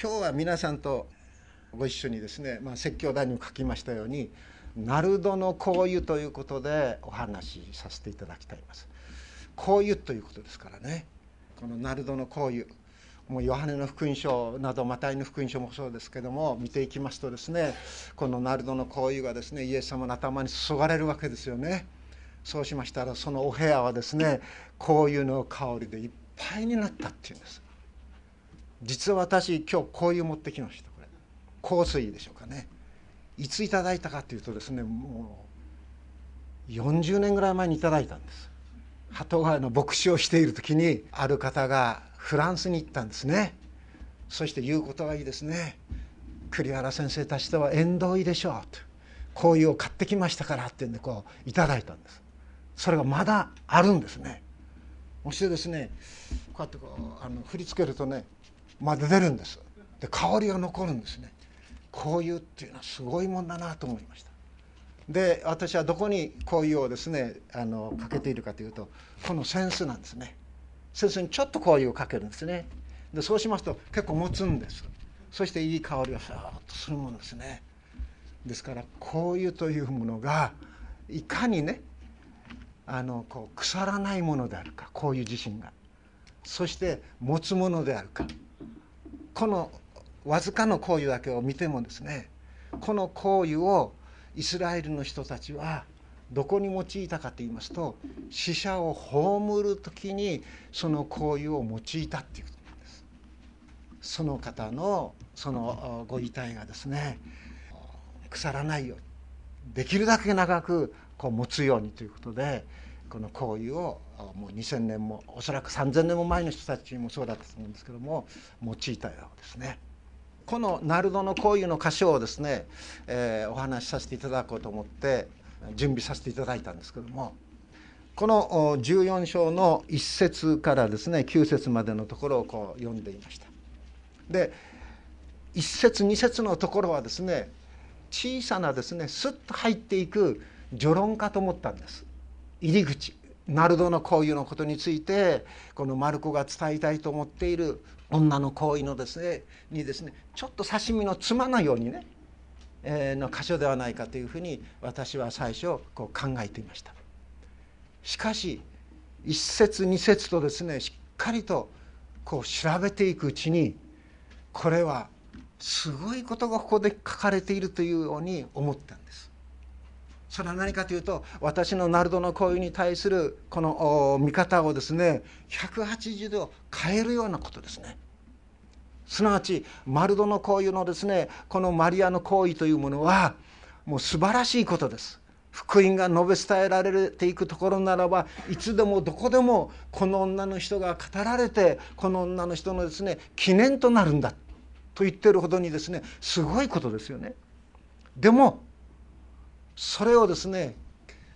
今日は皆さんとご一緒にですね、まあ、説教題にも書きましたように「ナルドの香油」ということでお話しさせていただきたいます。香油ということですからね。このナルドの香油もうヨハネの福音書などマタイの福音書もそうですけども見ていきますとですねこのナルドの香油がですねイエス様の頭に注がれるわけですよね。そうしましたらそのお部屋はですね香油の香りでいっぱいになったっていうんです。実は私今日香油持ってきました。これ。香水でしょうかね。いついただいたかというとですねもう40年ぐらい前にいただいたんです。鳩ヶ谷の牧師をしている時にある方がフランスに行ったんですね。そして言うことがいいですね。栗原先生たちとは縁遠いでしょうと。こういうを買ってきましたからってんでこういただいたんです。それがまだあるんですね。そしてですねこうやってこうあの振り付けるとねまだ出るんです。で香りが残るんですね。こういうっていうのはすごいもんだなと思いました。で私はどこにこういうをですねあのかけているかというとこの扇子なんですね。扇子にちょっとこういうをかけるんですね。でそうしますと結構持つんです。そしていい香りがさーっとするものですね。ですからこういうというものがいかにねあのこう腐らないものであるかこういう自身が。そして持つものであるか。このわずかの行為だけを見てもですねこの行為をイスラエルの人たちはどこに用いたかと言いますと死者を葬る時にその行為を用いたっていうことなんです。その方のそのご遺体がですね腐らないようにできるだけ長くこう持つようにということでこの行為をもう2,000年もおそらく3,000年も前の人たちもそうだったと思うんですけども用いたようですね。このナルドの香油の箇所をですね、えー、お話しさせていただこうと思って準備させていただいたんですけどもこの14章の1節からですね9節までのところをこう読んでいました。で1節2節のところはですね小さなですねスッと入っていく序論かと思ったんです入り口ナルドの行為のことについてこのマルコが伝えたいと思っている女の行為のですねにですねちょっと刺身の妻のようにね、え、の箇所ではないかというふうに私は最初こう考えていました。しかし一節二節とですねしっかりとこう調べていくうちにこれはすごいことがここで書かれているというように思ったんです。それは何かというと私のナルドの行為に対するこの見方をですね180度変えるようなことですね。すなわちマルドの行為のですねこのマリアの行為というものはもう素晴らしいことです。福音が述べ伝えられていくところならばいつでもどこでもこの女の人が語られてこの女の人のですね記念となるんだと言ってるほどにですねすごいことですよね。でもそれをですね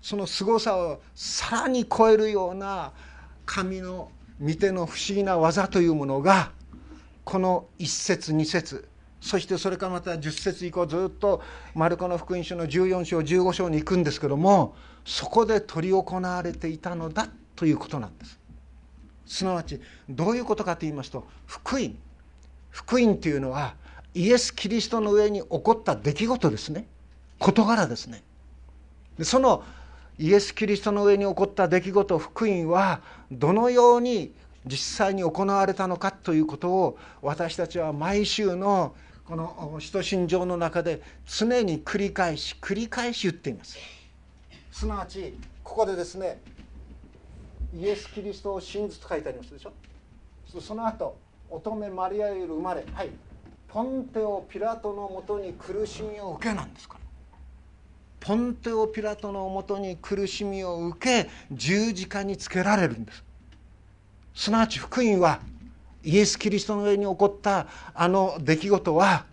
その凄さをさらに超えるような神の御手の不思議な技というものがこの一節二節そしてそれからまた10節以降ずっとマルコの福音書の14章15章に行くんですけどもそこで執り行われていたのだということなんです。すなわちどういうことかと言いますと福音。福音というのはイエス・キリストの上に起こった出来事ですね。事柄ですね。でそのイエス・キリストの上に起こった出来事福音はどのように実際に行われたのかということを私たちは毎週のこの使徒信条の中で常に繰り返し繰り返し言っています。すなわちここでですねイエス・キリストを信ずと書いてあります。でしょ？その後乙女マリアより生まれはい。ポンテオ・ピラトのもとに苦しみを受けなんですかポンテオ・ピラトのもとに苦しみを受け十字架につけられるんです。すなわち福音はイエス・キリストの上に起こったあの出来事は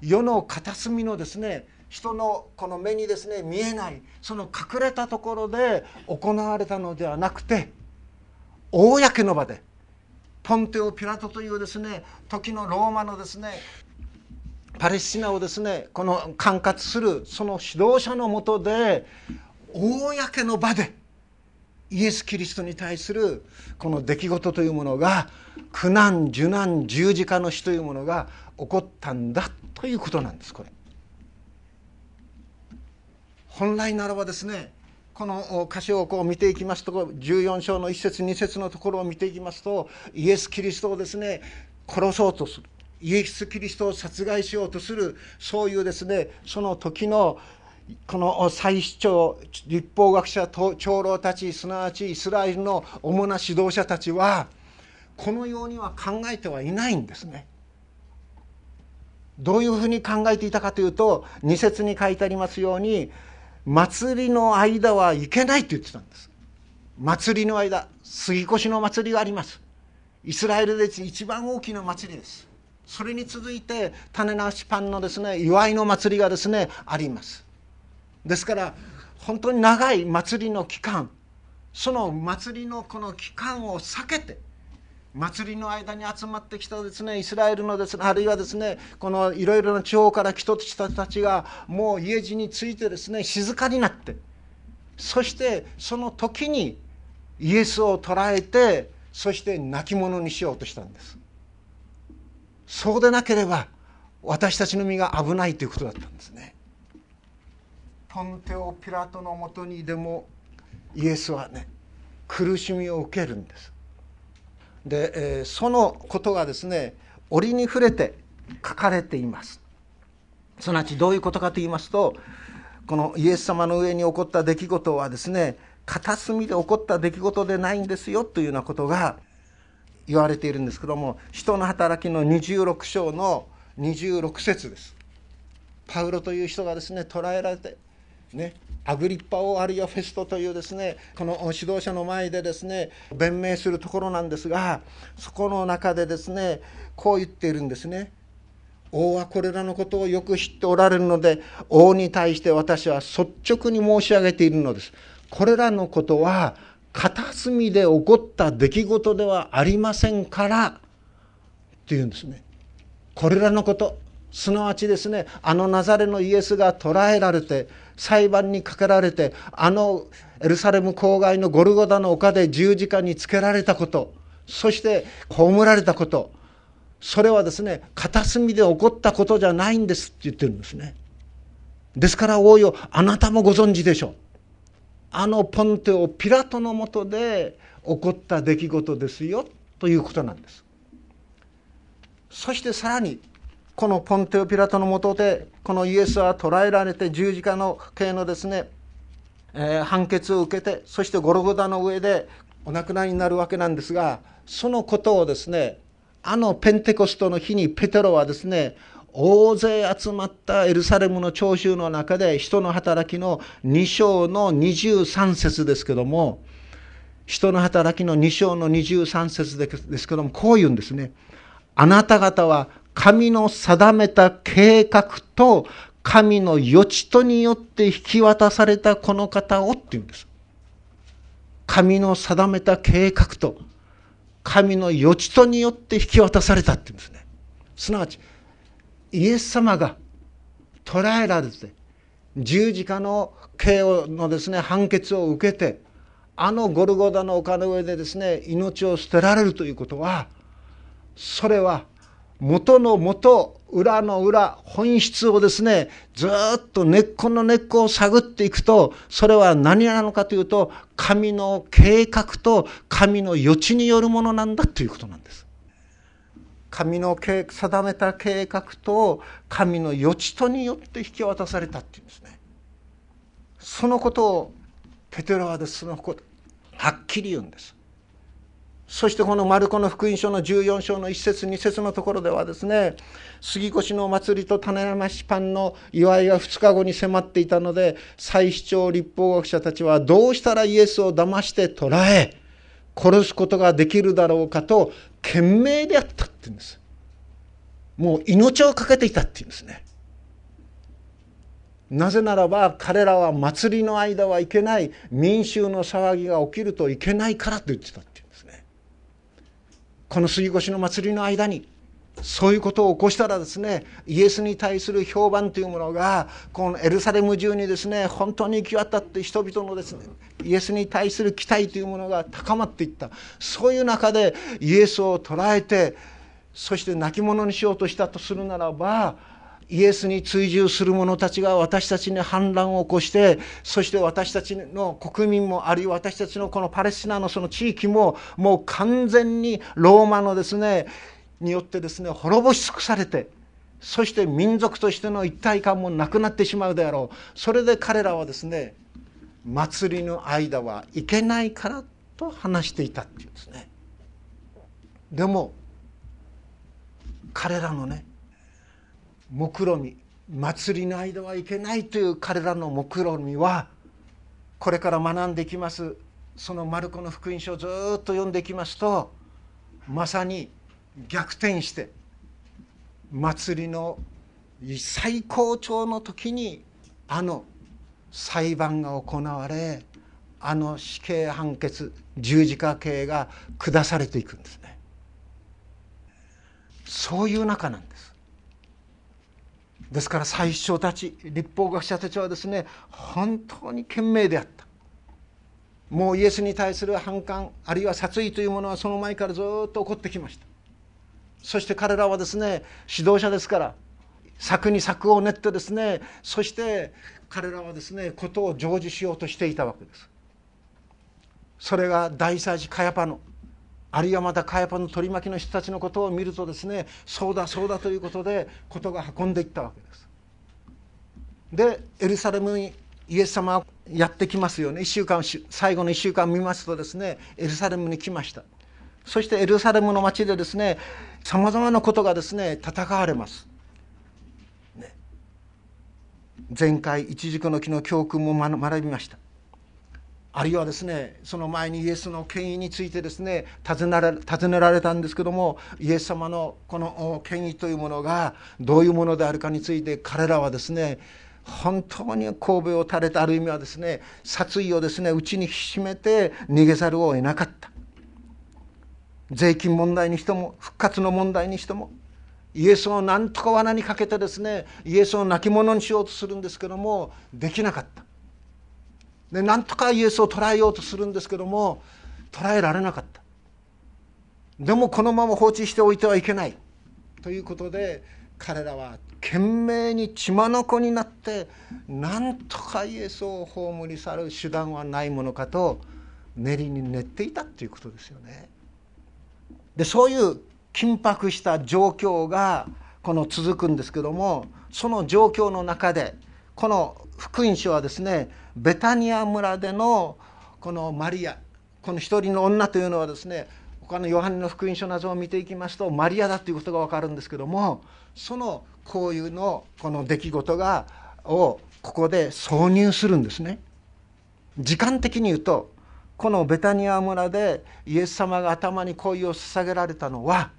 世の片隅のですね人のこの目にですね見えないその隠れたところで行われたのではなくて公の場でポンテオ・ピラトというですね時のローマのですねパレスチナをですねこの管轄するその指導者のもとで公の場でイエス・キリストに対するこの出来事というものが苦難受難十字架の死というものが起こったんだということなんですこれ。本来ならばですねこの箇所をこう見ていきますと14章の1節2節のところを見ていきますとイエス・キリストをですね殺そうとするイエス・キリストを殺害しようとするそういうですねその時のこの祭司長立法学者長老たちすなわちイスラエルの主な指導者たちはこのようには考えてはいないんですね。どういうふうに考えていたかというと2節に書いてありますように祭りの間はいけないと言ってたんです。祭りの間杉越の祭りがあります。イスラエルで一番大きな祭りです。それに続いて種なしパンのですね祝いの祭りがですねあります。ですから本当に長い祭りの期間その祭りのこの期間を避けて祭りの間に集まってきたですねイスラエルのですねあるいはですねこのいろいろな地方から来た人たちがもう家路についてですね静かになってそしてその時にイエスを捕らえてそして亡き者にしようとしたんですそうでなければ私たちの身が危ないということだったんですね。ポンテオ・ピラトのもとにでもイエスはね苦しみを受けるんです。で、えー、そのことがですね折に触れて書かれています。すなわちどういうことかと言いますとこのイエス様の上に起こった出来事はですね片隅で起こった出来事でないんですよというようなことが言われているんですけども人の働きの26章の26節です。パウロという人がですね捕らえられてね、アグリッパ王あるいはフェストというですねこの指導者の前でですね弁明するところなんですがそこの中でですねこう言っているんですね。王はこれらのことをよく知っておられるので王に対して私は率直に申し上げているのです。これらのことは片隅で起こった出来事ではありませんからっていうんですね。これらのことすなわちですねあのナザレのイエスが捕らえられて裁判にかけられてあのエルサレム郊外のゴルゴダの丘で十字架につけられたことそして葬られたことそれはですね片隅で起こったことじゃないんですって言ってるんですねですから王よあなたもご存知でしょうあのポンテオピラトのもとで起こった出来事ですよということなんです。そしてさらにこのポンテオ・ピラトのもとでこのイエスは捕らえられて十字架の刑のですね、えー、判決を受けてそしてゴロゴダの上でお亡くなりになるわけなんですがそのことをですねあのペンテコストの日にペテロはですね大勢集まったエルサレムの聴衆の中で人の働きの2章の23節ですけども人の働きの2章の23節ですけどもこう言うんですね。あなた方は神の定めた計画と神の予知とによって引き渡されたこの方をっていうんです。神の定めた計画と神の予知とによって引き渡されたっていうんですね。すなわちイエス様が捕らえられて十字架の刑のですね判決を受けてあのゴルゴダの丘の上でですね命を捨てられるということはそれは元の元裏の裏本質をですねずっと根っこの根っこを探っていくとそれは何なのかというと神の計画と神の予知によるものなんだということなんです。神の定めた計画と神の予知とによって引き渡されたっていうんですね。そのことをペテロはですそのことはっきり言うんです。そしてこのマルコの福音書の14章の1節2節のところではですね杉越のお祭りと種ましパンの祝いが2日後に迫っていたので祭司長立法学者たちはどうしたらイエスを騙して捕らえ殺すことができるだろうかと懸命であったって言うんです。もう命を懸けていたって言うんですね。なぜならば彼らは祭りの間はいけない。民衆の騒ぎが起きるといけないからと言ってたっていうんですね。この杉越の祭りの間にそういうことを起こしたらですねイエスに対する評判というものがこのエルサレム中にですね本当に行き渡って人々のですねイエスに対する期待というものが高まっていった。そういう中でイエスを捉えてそして亡き者にしようとしたとするならばイエスに追従する者たちが私たちに反乱を起こしてそして私たちの国民もあるいは私たちのこのパレスチナのその地域ももう完全にローマのですねによってですね滅ぼし尽くされてそして民族としての一体感もなくなってしまうであろう。それで彼らはですね祭りの間はいけないからと話していたっていうんですね。でも彼らのね目論み祭りの間はいけないという彼らの目論みはこれから学んでいきます。そのマルコの福音書をずっと読んでいきますとまさに逆転して祭りの最高潮の時にあの裁判が行われあの死刑判決十字架刑が下されていくんですね。そういう中なんです。ですから最初たち立法学者たちはですね本当に賢明であった。もうイエスに対する反感あるいは殺意というものはその前からずっと起こってきました。そして彼らはですね指導者ですから策に策を練ってですねそして彼らはですねことを成就しようとしていたわけです。それが大祭司カヤパのあるいはまたカヤパの取り巻きの人たちのことを見るとですねそうだそうだということでことが運んでいったわけです。でエルサレムにイエス様はやってきますよね。1週間最後の1週間見ますとですねエルサレムに来ました。そしてエルサレムの町でですねさまざまなことがですね戦われます。ね、前回一軸の木の教訓も学びました。あるいはですねその前にイエスの権威についてですね尋ねられ尋ねられたんですけどもイエス様のこの権威というものがどういうものであるかについて彼らはですね本当に神戸を垂れたある意味はですね殺意をですね内にひしめて逃げざるを得なかった税金問題にしても復活の問題にしてもイエスを何とか罠にかけてですねイエスを亡き者にしようとするんですけどもできなかった。で何とかイエスを捉えようとするんですけども捉えられなかった。でもこのまま放置しておいてはいけない。ということで彼らは懸命に血眼になって何とかイエスを葬り去る手段はないものかと練りに練っていたということですよね。でそういう緊迫した状況がこの続くんですけどもその状況の中でこの福音書はですねベタニア村でのこのマリアこの一人の女というのはですね他のヨハネの福音書などを見ていきますとマリアだということが分かるんですけどもその交友のこの出来事がをここで挿入するんですね。時間的に言うとこのベタニア村でイエス様が頭に恋を捧げられたのは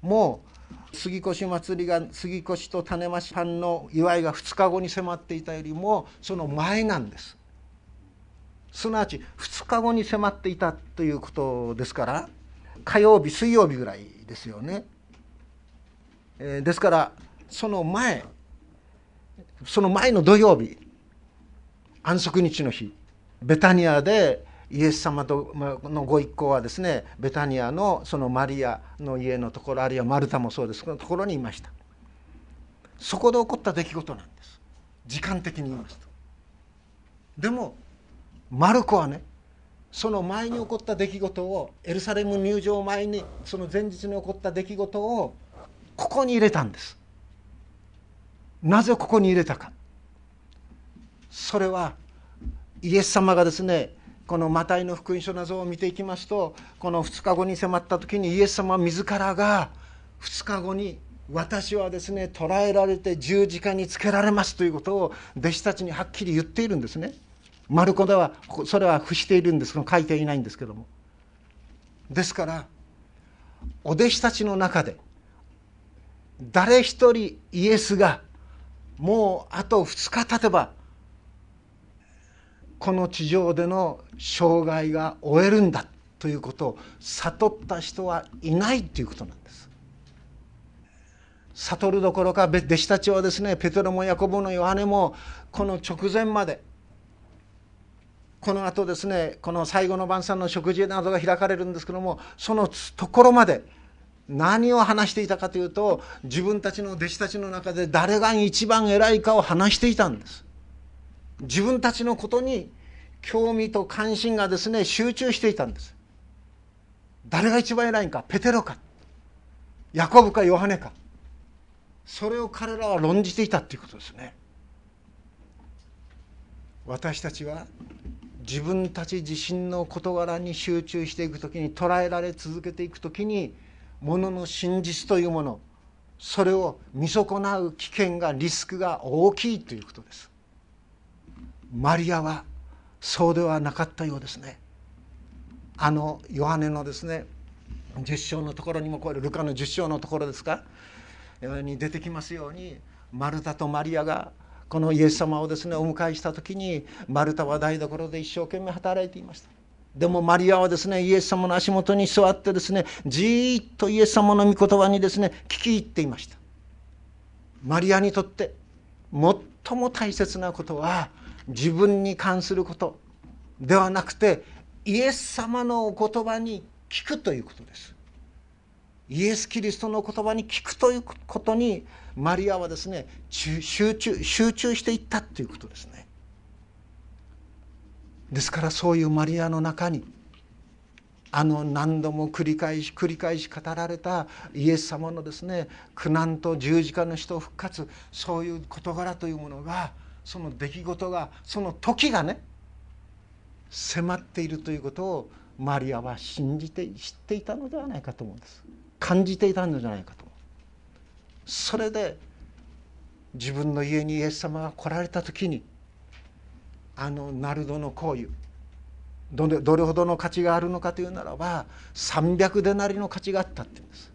もう杉越祭りが杉越と種まし藩の祝いが2日後に迫っていたよりもその前なんです。すなわち2日後に迫っていたということですから火曜日水曜日ぐらいですよね、えー、ですからその前その前の土曜日安息日の日ベタニアでイエス様とのご一行はですねベタニアのそのマリアの家のところあるいはマルタもそうですこのところにいました。そこで起こった出来事なんです。時間的に言いますと。でもマルコはねその前に起こった出来事をエルサレム入場前にその前日に起こった出来事をここに入れたんです。なぜここに入れたか。それはイエス様がですねこのマタイの福音書などを見ていきますとこの2日後に迫った時にイエス様自らが2日後に私はですね捕らえられて十字架につけられますということを弟子たちにはっきり言っているんですね。マルコではそれは付しているんですけど書いていないんですけども。ですからお弟子たちの中で誰一人イエスがもうあと2日経てばこの地上での生涯が終えるんだということを悟った人はいないということなんです。悟るどころか弟子たちはですねペテロもヤコブもヨハネもこの直前までこのあとですねこの最後の晩餐の食事などが開かれるんですけどもそのところまで何を話していたかというと自分たちの弟子たちの中で誰が一番偉いかを話していたんです。自分たちのことに興味と関心がですね集中していたんです。誰が一番偉いんかペテロかヤコブかヨハネか。それを彼らは論じていたということですね。私たちは自分たち自身の事柄に集中していく時に捉えられ続けていく時にものの真実というものそれを見損なう危険がリスクが大きいということです。マリアはそうではなかったようですね。あのヨハネのですね10章のところにもこれルカの10章のところですか？に出てきますようにマルタとマリアがこのイエス様をですねお迎えした時にマルタは台所で一生懸命働いていました。でもマリアはですねイエス様の足元に座ってですねじっとイエス様の御言葉にですね聞き入っていました。マリアにとって最も大切なことは自分に関することではなくてイエス様のお言葉に聞くということです。イエス・キリストの言葉に聞くということにマリアはですね集中集中していったということですね。ですからそういうマリアの中にあの何度も繰り返し繰り返し語られたイエス様のですね苦難と十字架の死と復活そういう事柄というものがその出来事がその時がね迫っているということをマリアは信じて知っていたのではないかと思うんです。感じていたのじゃないかとそれで自分の家にイエス様が来られた時にあのナルドの香油どれどれほどの価値があるのかというならば300デナリの価値があったっていうんです。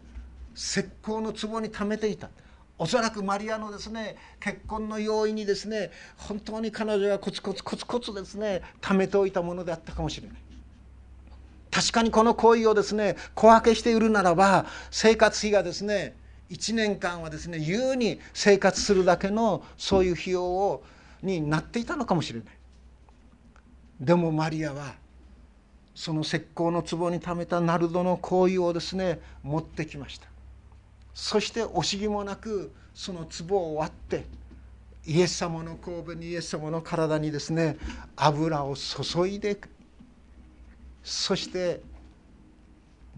石膏の壺に貯めていた。おそらくマリアのですね結婚の用意にですね本当に彼女がコツコツコツコツですね貯めておいたものであったかもしれない。確かにこの行為をですね小分けしているならば生活費がですね1年間はですね優に生活するだけのそういう費用をになっていたのかもしれない。でもマリアはその石膏の壺に貯めたナルドの香油をですね持ってきました。そして惜しぎもなくその壺を割ってイエス様の神戸にイエス様の体にですね油を注いでそして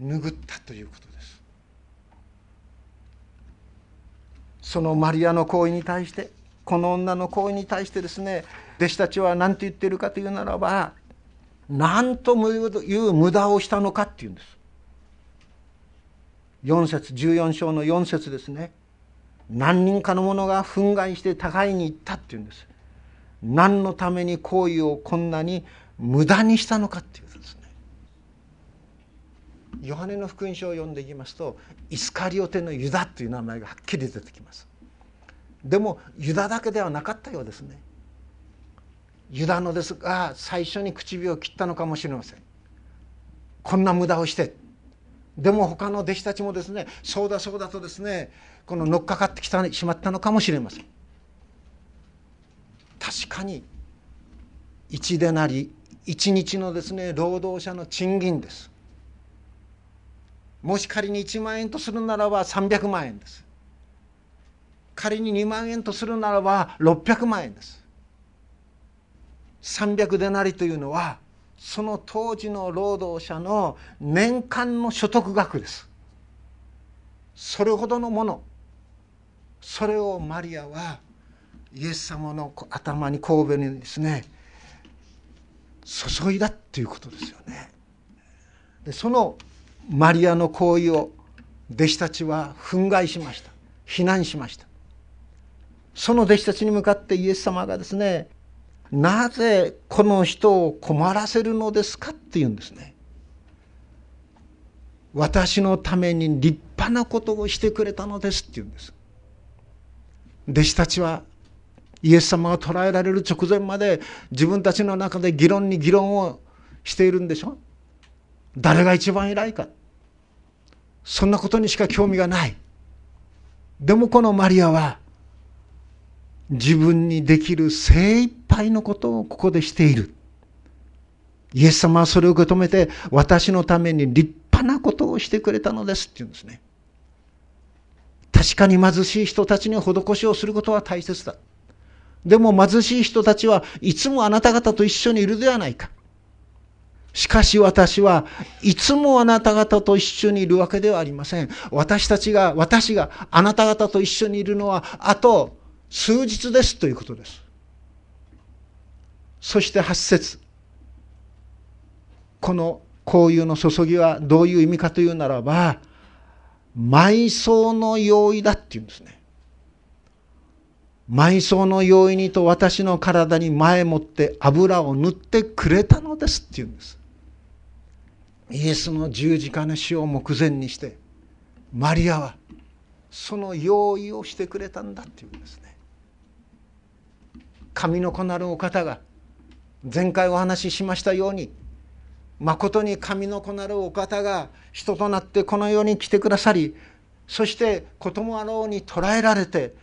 拭ったということです。そのマリアの行為に対してこの女の行為に対してですね弟子たちは何て言ってるかというならば何という無駄をしたのかっていうんです。4節14章の4節ですね。何人かの者が憤慨して互いに言ったっていうんです。何のために行為をこんなに無駄にしたのかっていうことですね。ヨハネの福音書を読んでいきますとイスカリオテのユダという名前がはっきり出てきます。でもユダだけではなかったようですね。ユダのですが最初に唇を切ったのかもしれません。こんな無駄をして。でも他の弟子たちもですねそうだそうだとですねこの乗っかかってきてしまったのかもしれません。確かに1でなり1日のですね労働者の賃金です。もし仮に1万円とするならば300万円です。仮に2万円とするならば600万円です。300デナリというのはその当時の労働者の年間の所得額です。それほどのもの。それをマリアはイエス様の頭に神戸にですね注いだっていうことですよね。でそのマリアの行為を弟子たちは憤慨しました。非難しました。その弟子たちに向かってイエス様がですねなぜこの人を困らせるのですかって言うんですね。私のために立派なことをしてくれたのですって言うんです。弟子たちはイエス様が捕らえられる直前まで自分たちの中で議論に議論をしているんでしょ誰が一番偉いかそんなことにしか興味がないでもこのマリアは自分にできる精一杯のことをここでしている。イエス様はそれを受け止めて私のために立派なことをしてくれたのですって言うんですね。確かに貧しい人たちに施しをすることは大切だ。でも貧しい人たちはいつもあなた方と一緒にいるではないか。しかし私はいつもあなた方と一緒にいるわけではありません。私たちが、私があなた方と一緒にいるのはあと数日ですということです。そして8節この交友の注ぎはどういう意味かというならば、埋葬の用意だっていうんですね。埋葬の用意にと私の体に前もって油を塗ってくれたのですっていうんです。イエスの十字架の死を目前にしてマリアはその用意をしてくれたんだっていうんですね。神の子なるお方が前回お話ししましたようにまことに神の子なるお方が人となってこの世に来てくださりそして子もあろうに捕らえられて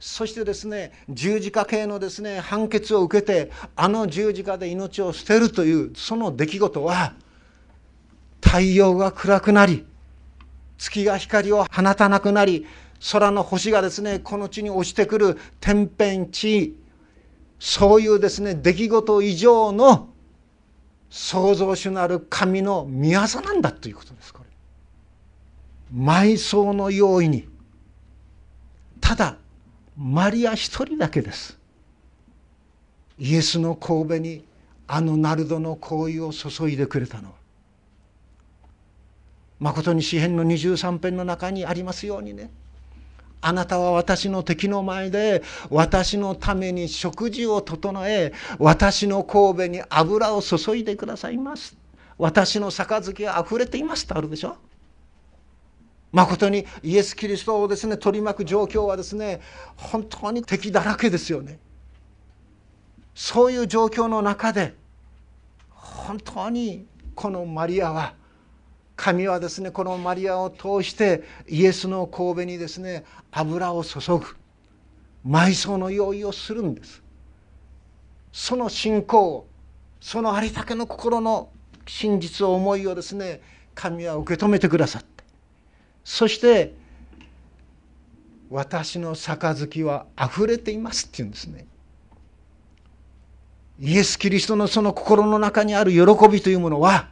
そしてですね十字架系のですね判決を受けてあの十字架で命を捨てるというその出来事は太陽が暗くなり月が光を放たなくなり空の星がですねこの地に落ちてくる天変地そういうですね出来事以上の創造主なる神の御業なんだということですこれ。埋葬の用意に。ただマリア一人だけです。イエスの神戸にあのナルドの香油を注いでくれたのは。まことに詩篇の23編の中にありますようにね。あなたは私の敵の前で私のために食事を整え私の神戸に油を注いでくださいます。私の杯は溢れていますとあるでしょ？誠にイエス・キリストをですね取り巻く状況はですね本当に敵だらけですよね。そういう状況の中で本当にこのマリアは神はですねこのマリアを通してイエスの神戸にですね油を注ぐ。埋葬の用意をするんです。その信仰をそのありたけの心の真実を思いをですね神は受け止めてくださって。そして私の杯は溢れていますって言うんですね。イエス・キリストのその心の中にある喜びというものは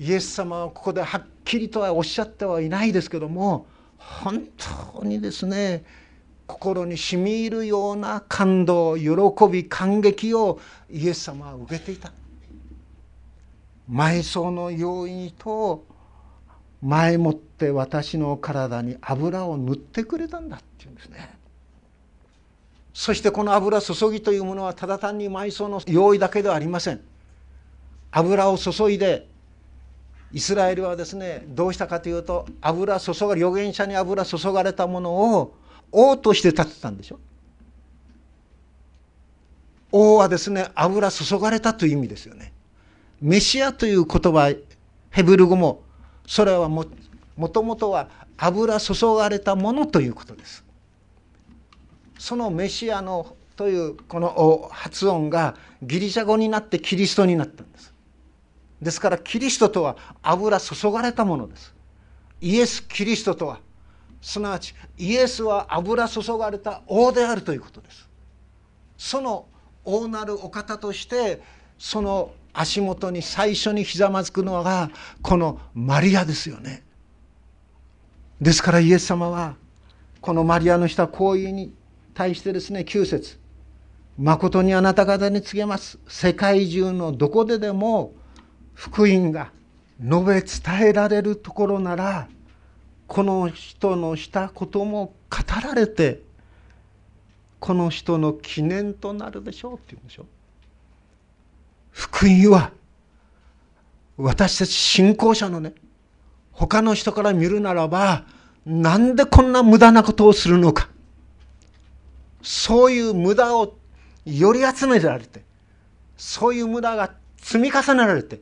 イエス様はここではっきりとはおっしゃってはいないですけども本当にですね心にしみ入るような感動喜び感激をイエス様は受けていた。埋葬の要因と前もって私の体に油を塗ってくれたんだっていうんですね。そしてこの油注ぎというものはただ単に埋葬の用意だけではありません。油を注いでイスラエルはですねどうしたかというと油注が預言者に油注がれたものを王として立てたんでしょ。王はですね油注がれたという意味ですよね。メシアという言葉ヘブル語もそれはももともとは油注がれたものということです。そのメシアのというこの発音がギリシャ語になってキリストになったんです。ですからキリストとは油注がれたものです。イエス・キリストとはすなわちイエスは油注がれた王であるということです。その王なるお方としてその足元に最初にひざまずくのがこのマリアですよね。ですからイエス様はこのマリアのした行為に対してですね9節誠にあなた方に告げます。世界中のどこででも福音が述べ伝えられるところならこの人のしたことも語られてこの人の記念となるでしょうって言うんでしょ福音は私たち信仰者のね他の人から見るならばなんでこんな無駄なことをするのか。そういう無駄をより集められてそういう無駄が積み重ねられて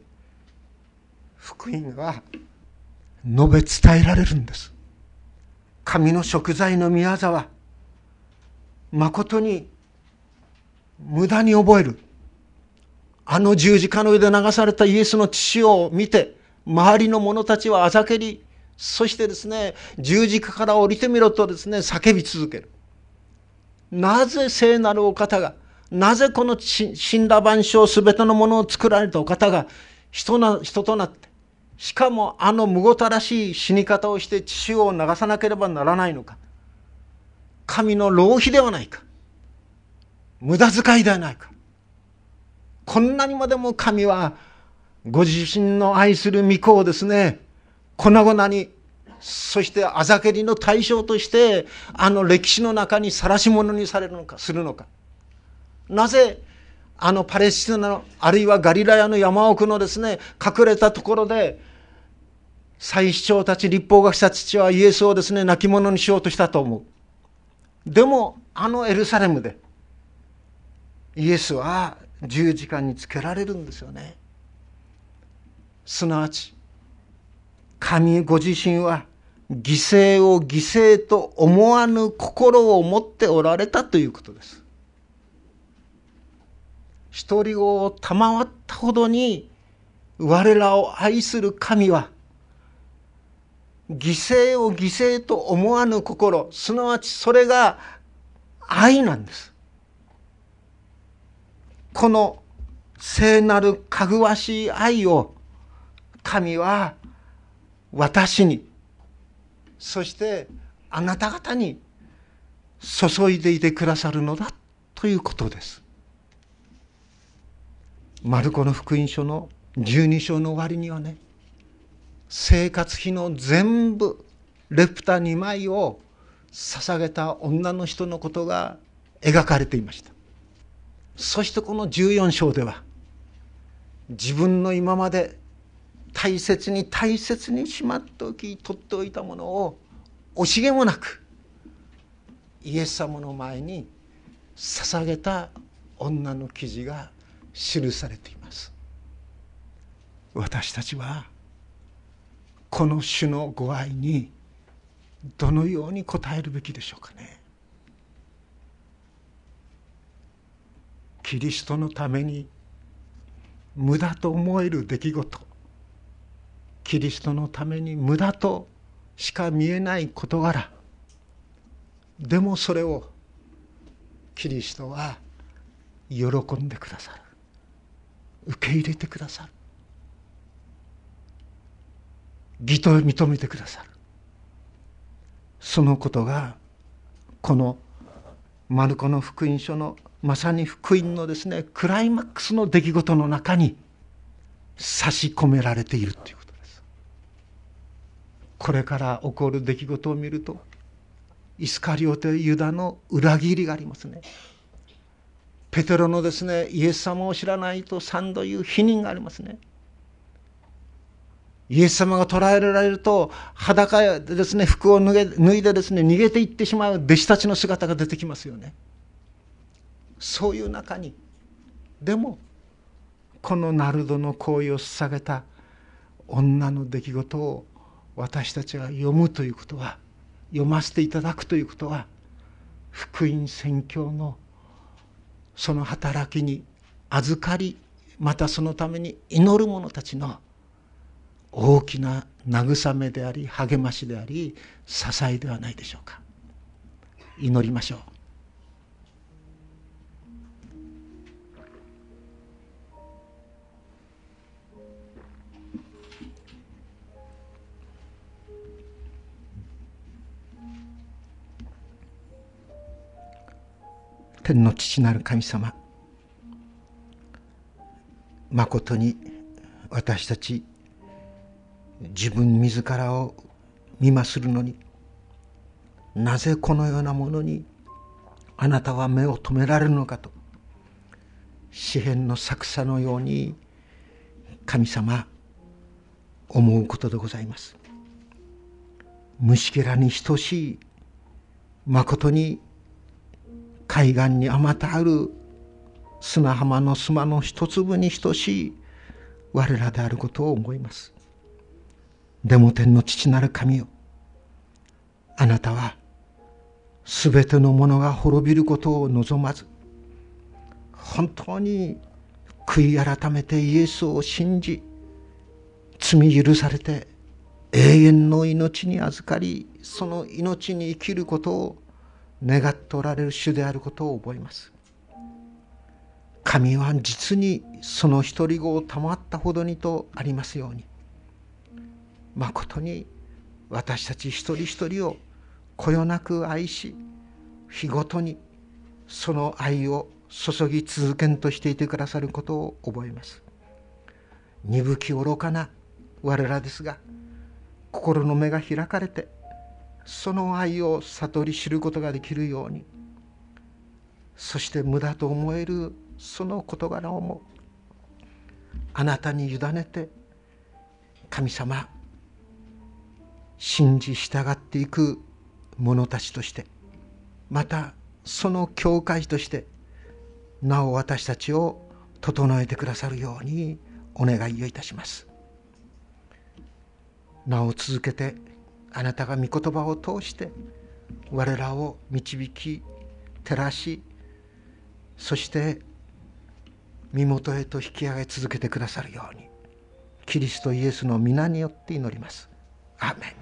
福音は述べ伝えられるんです。神の食材の宮沢は誠に無駄に覚える。あの十字架の上で流されたイエスの血を見て周りの者たちはあざけりそしてですね十字架から降りてみろとですね叫び続ける。なぜ聖なるお方がなぜこの死んだ万象すべてのものを作られたお方が人な人となってしかもあのむごたらしい死に方をして血を流さなければならないのか。神の浪費ではないか。無駄遣いではないか。こんなにまでも神はご自身の愛する御子をですね粉々にそしてあざけりの対象としてあの歴史の中に晒し者にされるのかするのか。なぜあのパレスチナのあるいはガリラヤの山奥のですね隠れたところで祭司長たち立法学者たちはイエスをですね泣き者にしようとしたと思う。でもあのエルサレムでイエスは十字架につけられるんですよね。すなわち神ご自身は犠牲を犠牲と思わぬ心を持っておられたということです。一人を賜ったほどに我らを愛する神は犠牲を犠牲と思わぬ心すなわちそれが愛なんですこの聖なるかぐわしい愛を神は私にそしてあなた方に注いでいてくださるのだということです。マルコの福音書の12章の終わりにはね生活費の全部レプタ2枚を捧げた女の人のことが描かれていました。そしてこの14章では自分の今まで大切に大切にしまっておき取っておいたものを惜しげもなくイエス様の前に捧げた女の記事が記されています。私たちはこの主のご愛にどのように応えるべきでしょうかね。キリストのために無駄と思える出来事。キリストのために無駄としか見えない事柄。でもそれをキリストは喜んでくださる。受け入れてくださる。義と認めてくださる。そのことがこのマルコの福音書のまさに福音のですねクライマックスの出来事の中に差し込められているということです。これから起こる出来事を見るとイスカリオテユダの裏切りがありますね。ペテロのですねイエス様を知らないと3度言う否認がありますね。イエス様が捕らえられると裸でですね服を脱げ脱いでですね逃げていってしまう弟子たちの姿が出てきますよね。そういう中にでもこのナルドの行為を捧げた女の出来事を私たちが読むということは読ませていただくということは福音宣教のその働きに預かりまたそのために祈る者たちの大きな慰めであり励ましであり支えではないでしょうか。祈りましょう。天の父なる神様まことに私たち自分自らを見まするのになぜこのようなものにあなたは目を留められるのかと詩篇の作者のように神様思うことでございます。虫けらに等しいまことに海岸にあまたある砂浜の砂の一粒に等しい我らであることを思います。でも天の父なる神よ。あなたはすべてのものが滅びることを望まず本当に悔い改めてイエスを信じ罪許されて永遠の命に預かりその命に生きることを願っておられる主であることを覚えます。神は実にその独り子を賜ったほどにとありますように。まことに私たち一人一人をこよなく愛し日ごとにその愛を注ぎ続けんとしていてくださることを覚えます。鈍き愚かな我らですが心の目が開かれてその愛を悟り知ることができるようにそして無駄と思えるその事柄をもあなたに委ねて神様信じ従っていく者たちとしてまたその教会としてなお私たちを整えてくださるようにお願いをいたしますなお続けてあなたが御言葉を通して我らを導き照らしそして身元へと引き上げ続けてくださるようにキリストイエスの皆によって祈ります。アーメン